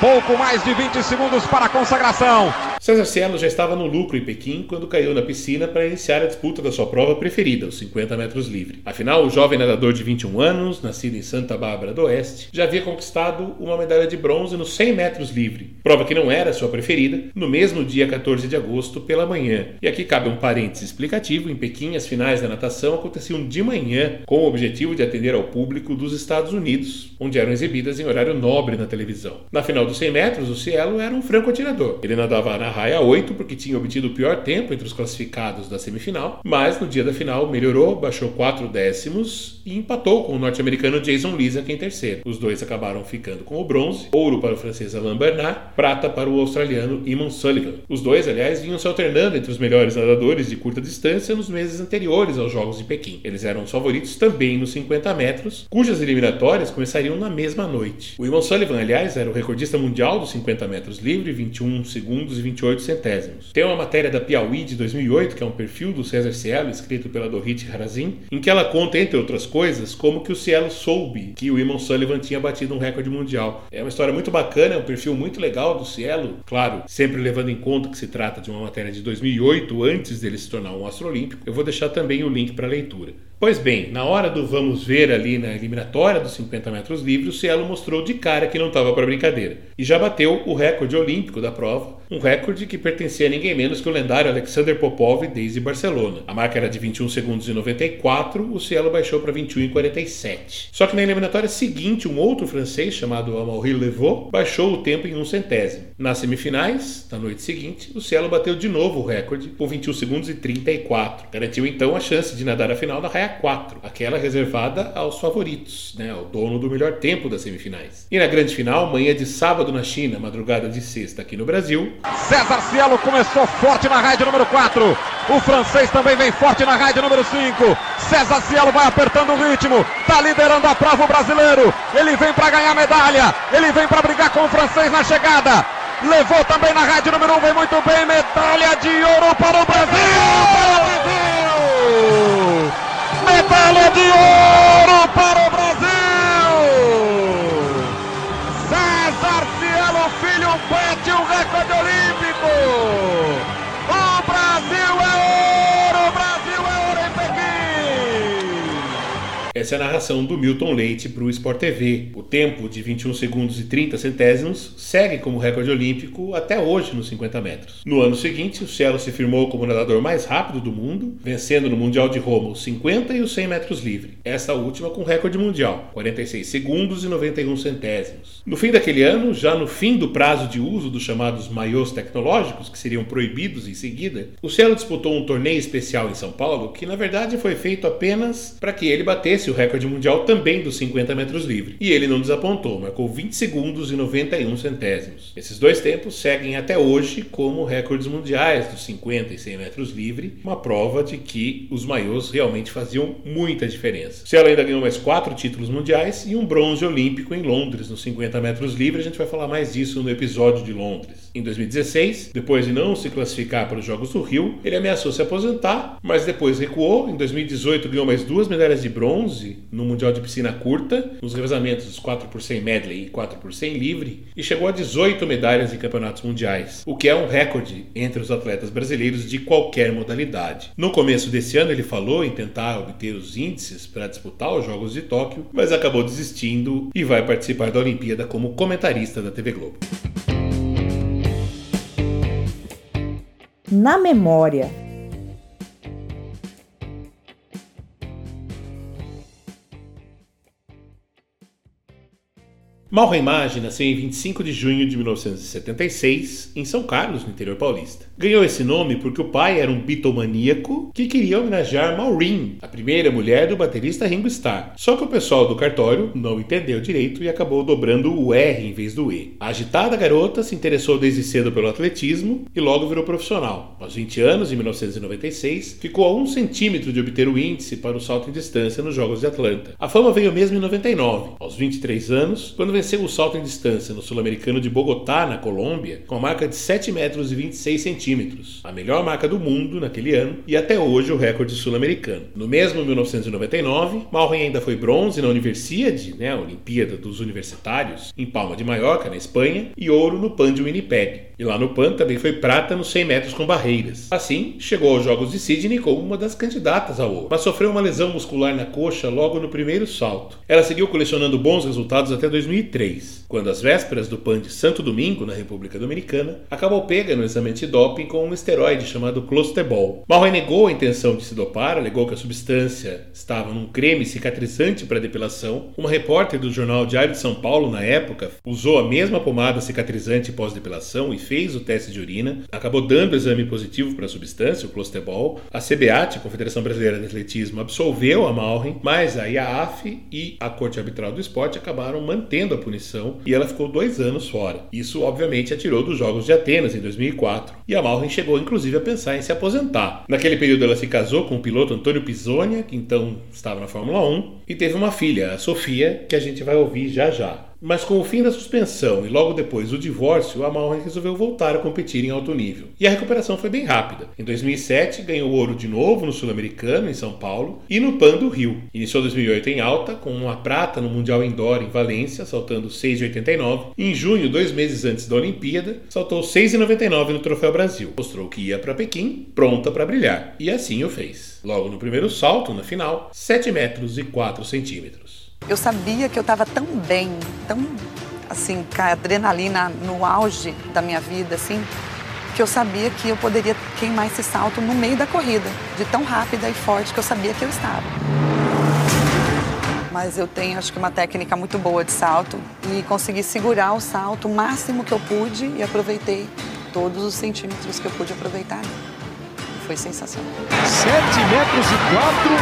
Pouco mais de 20 segundos para a consagração. César Cielo já estava no lucro em Pequim quando caiu na piscina para iniciar a disputa da sua prova preferida, os 50 metros livre. Afinal, o jovem nadador de 21 anos, nascido em Santa Bárbara do Oeste, já havia conquistado uma medalha de bronze nos 100 metros livre, prova que não era sua preferida, no mesmo dia 14 de agosto pela manhã. E aqui cabe um parênteses explicativo: em Pequim, as finais da natação aconteciam de manhã, com o objetivo de atender ao público dos Estados Unidos, onde eram exibidas em horário nobre na televisão. Na final dos 100 metros, o Cielo era um franco atirador. Ele nadava na raia 8 porque tinha obtido o pior tempo entre os classificados da semifinal, mas no dia da final melhorou, baixou 4 décimos e empatou com o norte-americano Jason Lizak em terceiro. Os dois acabaram ficando com o bronze, ouro para o francês Alain Bernard, prata para o australiano Eamon Sullivan. Os dois, aliás, vinham se alternando entre os melhores nadadores de curta distância nos meses anteriores aos Jogos de Pequim. Eles eram os favoritos também nos 50 metros, cujas eliminatórias começariam na mesma noite. O Eamon Sullivan, aliás, era o recordista mundial dos 50 metros livre, 21 segundos e 28 centésimos. Tem uma matéria da Piauí de 2008, que é um perfil do César Cielo, escrito pela Dorit Harazin, em que ela conta, entre outras coisas, como que o Cielo soube que o Eamon Sullivan tinha batido um recorde mundial. É uma história muito bacana, é um perfil muito legal do Cielo, claro, sempre levando em conta que se trata de uma matéria de 2008, antes dele se tornar um astro olímpico. Eu vou deixar também o link para leitura. Pois bem, na hora do vamos ver ali na eliminatória dos 50 metros livres, o Cielo mostrou de cara que não estava para brincadeira e já bateu o recorde olímpico da prova, um recorde que pertencia a ninguém menos que o lendário Alexander Popov desde Barcelona. A marca era de 21 segundos e 94, o Cielo baixou para 21 e 47. Só que na eliminatória seguinte, um outro francês chamado Amaury Levaux baixou o tempo em um centésimo. Nas semifinais, na noite seguinte, o Cielo bateu de novo o recorde com 21 segundos e 34. Garantiu então a chance de nadar a final da raia 4, aquela reservada aos favoritos, né, ao dono do melhor tempo das semifinais. E na grande final, manhã de sábado na China, madrugada de sexta aqui no Brasil. César Cielo começou forte na raia número 4. O francês também vem forte na raia número 5. César Cielo vai apertando o ritmo, tá liderando a prova o brasileiro. Ele vem para ganhar medalha, ele vem para brigar com o francês na chegada. Levou também na rádio número 1, um, vem muito bem, medalha de ouro para o Brasil! Para o Brasil! De ouro para o Brasil! Essa é a narração do Milton Leite para o Sport TV. O tempo de 21 segundos e 30 centésimos segue como recorde olímpico até hoje nos 50 metros. No ano seguinte, o Cielo se firmou como o nadador mais rápido do mundo, vencendo no Mundial de Roma os 50 e os 100 metros livre. Essa última com recorde mundial, 46 segundos e 91 centésimos. No fim daquele ano, já no fim do prazo de uso dos chamados maiôs tecnológicos, que seriam proibidos em seguida, o Cielo disputou um torneio especial em São Paulo que na verdade foi feito apenas para que ele batesse o recorde mundial também dos 50 metros livre. E ele não desapontou, marcou 20 segundos e 91 centésimos. Esses dois tempos seguem até hoje como recordes mundiais dos 50 e 100 metros livre, uma prova de que os maiôs realmente faziam muita diferença. Se ela ainda ganhou mais quatro títulos mundiais e um bronze olímpico em Londres nos 50 metros livre, a gente vai falar mais disso no episódio de Londres. Em 2016, depois de não se classificar para os Jogos do Rio, ele ameaçou se aposentar, mas depois recuou. Em 2018 ganhou mais duas medalhas de bronze no Mundial de Piscina Curta, nos revezamentos 4 por 100 medley e 4 por 100 livre, e chegou a 18 medalhas em campeonatos mundiais, o que é um recorde entre os atletas brasileiros de qualquer modalidade. No começo desse ano ele falou em tentar obter os índices para disputar os Jogos de Tóquio, mas acabou desistindo e vai participar da Olimpíada como comentarista da TV Globo. Na memória. Malremage nasceu em 25 de junho de 1976, em São Carlos, no interior paulista. Ganhou esse nome porque o pai era um bitomaníaco que queria homenagear Maureen, a primeira mulher do baterista Ringo Starr. Só que o pessoal do cartório não entendeu direito e acabou dobrando o R em vez do E. A agitada garota se interessou desde cedo pelo atletismo e logo virou profissional. Aos 20 anos, em 1996, ficou a um centímetro de obter o índice para o salto em distância nos Jogos de Atlanta. A fama veio mesmo em 99, aos 23 anos, quando venceu o salto em distância no Sul-Americano de Bogotá, na Colômbia, com a marca de 7 metros e 26 centímetros, a melhor marca do mundo naquele ano e até hoje o recorde sul-americano. No mesmo 1999, Malren ainda foi bronze na Universiade, né, a Olimpíada dos Universitários, em Palma de Mallorca, na Espanha, e ouro no Pan de Winnipeg. E lá no PAN também foi prata nos 100 metros com barreiras. Assim, chegou aos Jogos de Sydney como uma das candidatas ao ouro, mas sofreu uma lesão muscular na coxa logo no primeiro salto. Ela seguiu colecionando bons resultados até 2003, quando às vésperas do PAN de Santo Domingo, na República Dominicana, acabou pega no exame antidoping com um esteroide chamado Clostebol. Mal negou a intenção de se dopar, alegou que a substância estava num creme cicatrizante para depilação. Uma repórter do jornal Diário de São Paulo, na época, usou a mesma pomada cicatrizante pós-depilação e fez o teste de urina, acabou dando exame positivo para a substância, o clostebol. A CBAT, a Confederação Brasileira de Atletismo, absolveu a Malren, mas a IAAF e a Corte Arbitral do Esporte acabaram mantendo a punição e ela ficou dois anos fora. Isso, obviamente, a tirou dos Jogos de Atenas em 2004 e a Malren chegou, inclusive, a pensar em se aposentar. Naquele período, ela se casou com o piloto Antônio Pisonia, que então estava na Fórmula 1, e teve uma filha, a Sofia, que a gente vai ouvir já já. Mas com o fim da suspensão e logo depois o divórcio, a Malren resolveu voltar a competir em alto nível. E a recuperação foi bem rápida. Em 2007, ganhou ouro de novo no Sul-Americano, em São Paulo, e no PAN do Rio. Iniciou 2008 em alta, com uma prata no Mundial Indoor em Valência, saltando 6,89. E em junho, dois meses antes da Olimpíada, saltou 6,99 no Troféu Brasil. Mostrou que ia para Pequim, pronta para brilhar. E assim o fez. Logo no primeiro salto, na final, 7 metros e 4 centímetros. Eu sabia que eu estava tão bem, tão assim, com a adrenalina no auge da minha vida, assim, que eu sabia que eu poderia queimar esse salto no meio da corrida, de tão rápida e forte que eu sabia que eu estava. Mas eu tenho, acho que, uma técnica muito boa de salto e consegui segurar o salto o máximo que eu pude e aproveitei todos os centímetros que eu pude aproveitar. Foi sensacional. 7 metros e 4,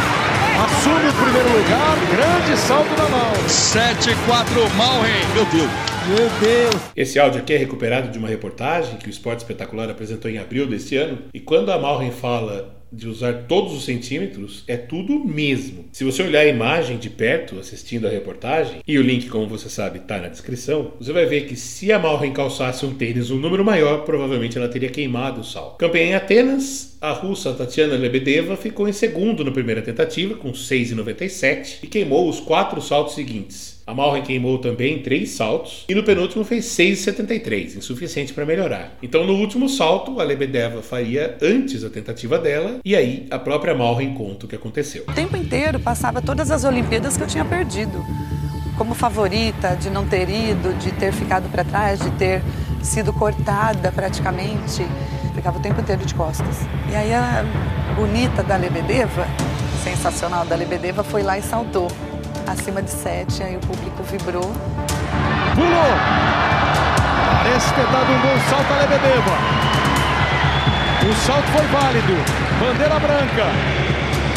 assume o primeiro lugar, grande salto da mão. 7-4 Malren, meu Deus. Meu Deus. Esse áudio aqui é recuperado de uma reportagem que o Esporte Espetacular apresentou em abril deste ano. E quando a Malren fala de usar todos os centímetros, é tudo mesmo. Se você olhar a imagem de perto, assistindo a reportagem, e o link, como você sabe, está na descrição, você vai ver que se a Malren calçasse um tênis um número maior, provavelmente ela teria queimado o sal. Campeã em Atenas, a russa Tatiana Lebedeva ficou em segundo na primeira tentativa, com 6,97, e queimou os quatro saltos seguintes. A Malren queimou também três saltos e no penúltimo fez 6,73, insuficiente para melhorar. Então no último salto, a Lebedeva faria antes a tentativa dela e aí a própria Malren conta o que aconteceu. O tempo inteiro passava todas as Olimpíadas que eu tinha perdido. Como favorita, de não ter ido, de ter ficado para trás, de ter sido cortada praticamente. Ficava o tempo inteiro de costas. E aí a bonita da Lebedeva, sensacional da Lebedeva, foi lá e saltou acima de 7, aí o público vibrou. Pulou! Parece ter dado um bom salto a Lebedeva. O salto foi válido. Bandeira branca.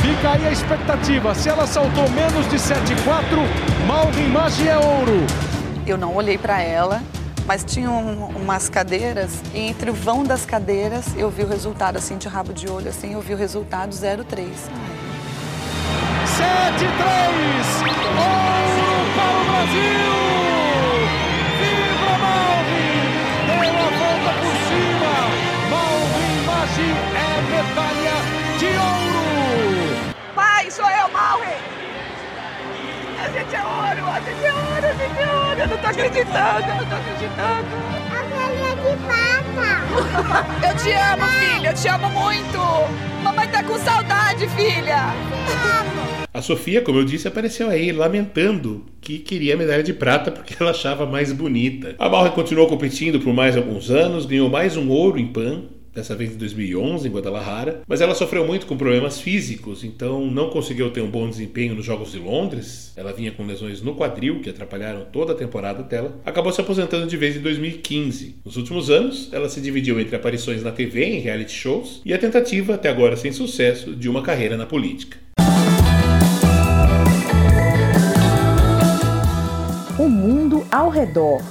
Fica aí a expectativa. Se ela saltou menos de 7,4, Malvin Maggi é ouro. Eu não olhei para ela, mas tinha um, umas cadeiras e entre o vão das cadeiras eu vi o resultado assim de rabo de olho assim, eu vi o resultado 0,3. 7 3 ouro para o Brasil. Vibra Malvin deu volta por cima. Malvin Maggi é medalha de ouro. Pai, sou eu, Malvin. A gente é ouro, a gente é ouro, a gente é ouro. Eu não tô acreditando, eu não tô acreditando. A galinha de pata. Eu te amo, filha, eu te amo muito. Mamãe tá com saudade, filha. Eu a Sofia, como eu disse, apareceu aí lamentando que queria a medalha de prata porque ela achava mais bonita. A Bauer continuou competindo por mais alguns anos, ganhou mais um ouro em Pan, dessa vez em 2011 em Guadalajara, mas ela sofreu muito com problemas físicos, então não conseguiu ter um bom desempenho nos Jogos de Londres. Ela vinha com lesões no quadril que atrapalharam toda a temporada dela. Acabou se aposentando de vez em 2015. Nos últimos anos, ela se dividiu entre aparições na TV em reality shows e a tentativa, até agora sem sucesso, de uma carreira na política. O mundo ao redor.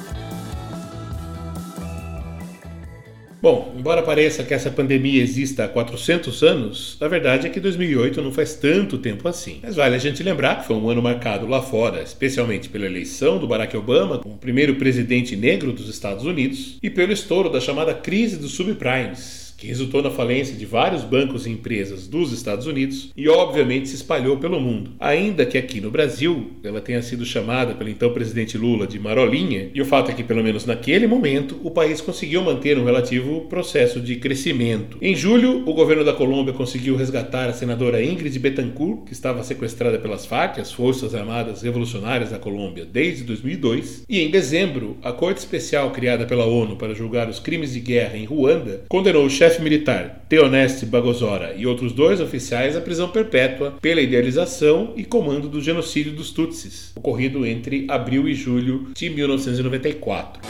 Bom, embora pareça que essa pandemia exista há 400 anos, a verdade é que 2008 não faz tanto tempo assim. Mas vale a gente lembrar que foi um ano marcado lá fora, especialmente pela eleição do Barack Obama como primeiro presidente negro dos Estados Unidos e pelo estouro da chamada crise dos subprimes, que resultou na falência de vários bancos e empresas dos Estados Unidos e, obviamente, se espalhou pelo mundo. Ainda que aqui no Brasil ela tenha sido chamada pelo então presidente Lula de Marolinha, e o fato é que, pelo menos naquele momento, o país conseguiu manter um relativo processo de crescimento. Em julho, o governo da Colômbia conseguiu resgatar a senadora Ingrid Betancourt, que estava sequestrada pelas FARC, as Forças Armadas Revolucionárias da Colômbia, desde 2002, e em dezembro, a Corte Especial criada pela ONU para julgar os crimes de guerra em Ruanda condenou o chefe militar Theoneste Bagosora e outros dois oficiais à prisão perpétua pela idealização e comando do genocídio dos Tutsis, ocorrido entre abril e julho de 1994.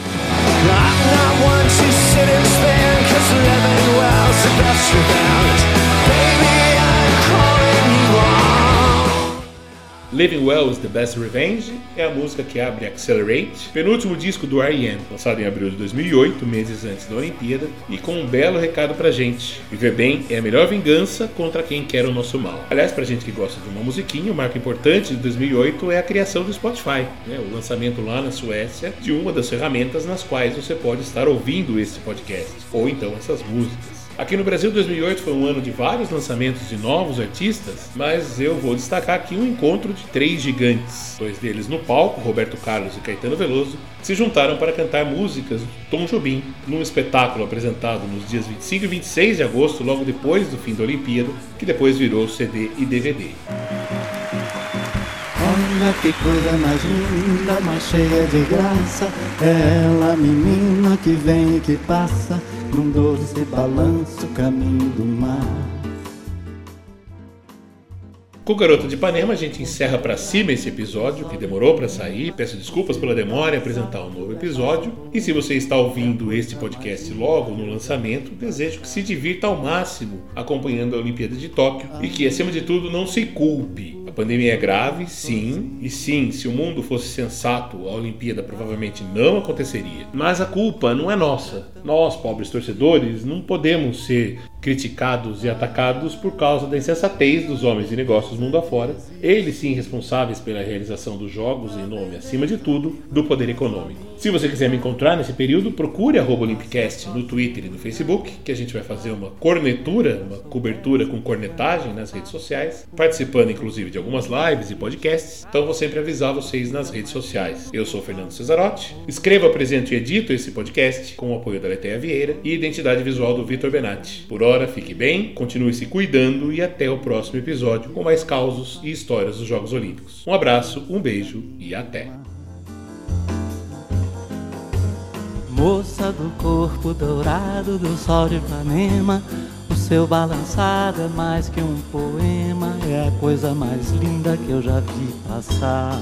Living Well is the Best Revenge é a música que abre Accelerate, penúltimo disco do R.E.M., lançado em abril de 2008, meses antes da Olimpíada, e com um belo recado pra gente. Viver bem é a melhor vingança contra quem quer o nosso mal. Aliás, pra gente que gosta de uma musiquinha, o marco importante de 2008 é a criação do Spotify, né? o lançamento lá na Suécia de uma das ferramentas nas quais você pode estar ouvindo esse podcast, ou então essas músicas. Aqui no Brasil, 2008 foi um ano de vários lançamentos de novos artistas, mas eu vou destacar aqui um encontro de três gigantes. Dois deles no palco, Roberto Carlos e Caetano Veloso, se juntaram para cantar músicas do Tom Jobim num espetáculo apresentado nos dias 25 e 26 de agosto, logo depois do fim da Olimpíada, que depois virou CD e DVD. Olha que coisa mais linda, mais cheia de graça. É ela, menina que vem e que passa num doce balanço, caminho do mar. Com o Garoto de Ipanema, a gente encerra para cima esse episódio que demorou para sair. Peço desculpas pela demora em apresentar um novo episódio. E se você está ouvindo este podcast logo no lançamento, desejo que se divirta ao máximo acompanhando a Olimpíada de Tóquio e que, acima de tudo, não se culpe. Pandemia é grave, sim, e sim, se o mundo fosse sensato, a Olimpíada provavelmente não aconteceria. Mas a culpa não é nossa. Nós, pobres torcedores, não podemos ser criticados e atacados por causa da insensatez dos homens de negócios mundo afora, eles sim responsáveis pela realização dos jogos em nome, acima de tudo, do poder econômico. Se você quiser me encontrar nesse período, procure Olympicast no Twitter e no Facebook, que a gente vai fazer uma cornetura, uma cobertura com cornetagem nas redes sociais, participando inclusive de algumas lives e podcasts, então vou sempre avisar vocês nas redes sociais. Eu sou Fernando Cesarotti, escrevo, apresento e edito esse podcast com o apoio da Letéia Vieira e identidade visual do Vitor Benatti. Por hora, fique bem, continue se cuidando e até o próximo episódio com mais causos e histórias dos Jogos Olímpicos. Um abraço, um beijo e até! Moça do corpo dourado do sol de Ipanema O seu balançado é mais que um poema É a coisa mais linda que eu já vi passar